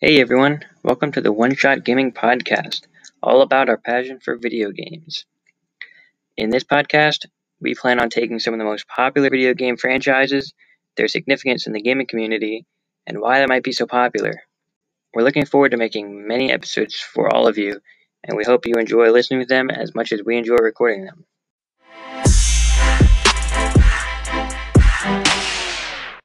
Hey everyone, welcome to the One Shot Gaming Podcast, all about our passion for video games. In this podcast, we plan on taking some of the most popular video game franchises, their significance in the gaming community, and why they might be so popular. We're looking forward to making many episodes for all of you, and we hope you enjoy listening to them as much as we enjoy recording them.